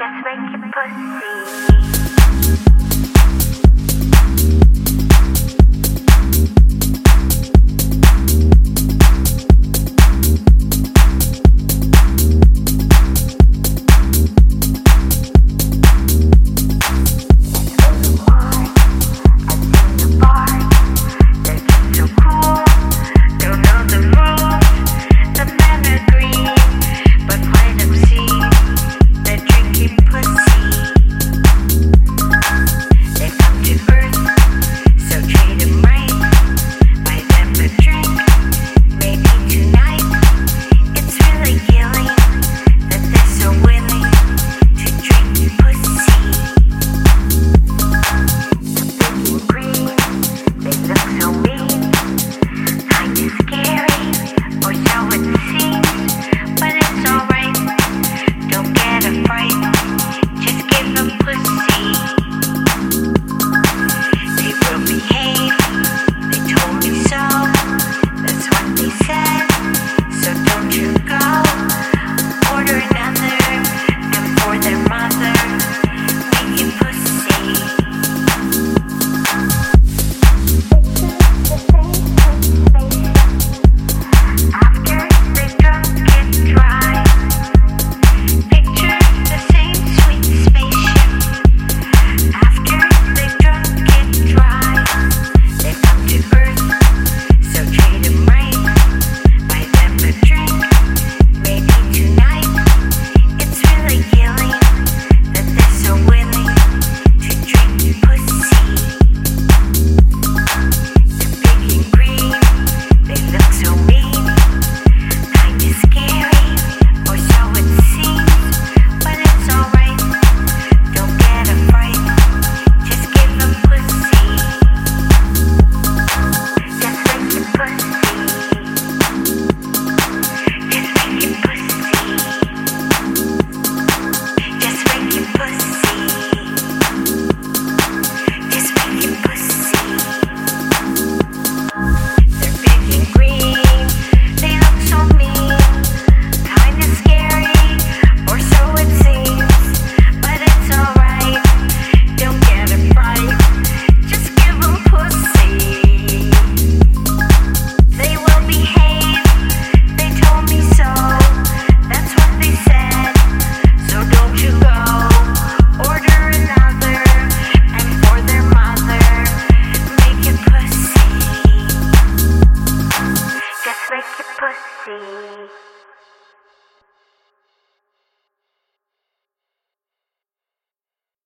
just make your pussy.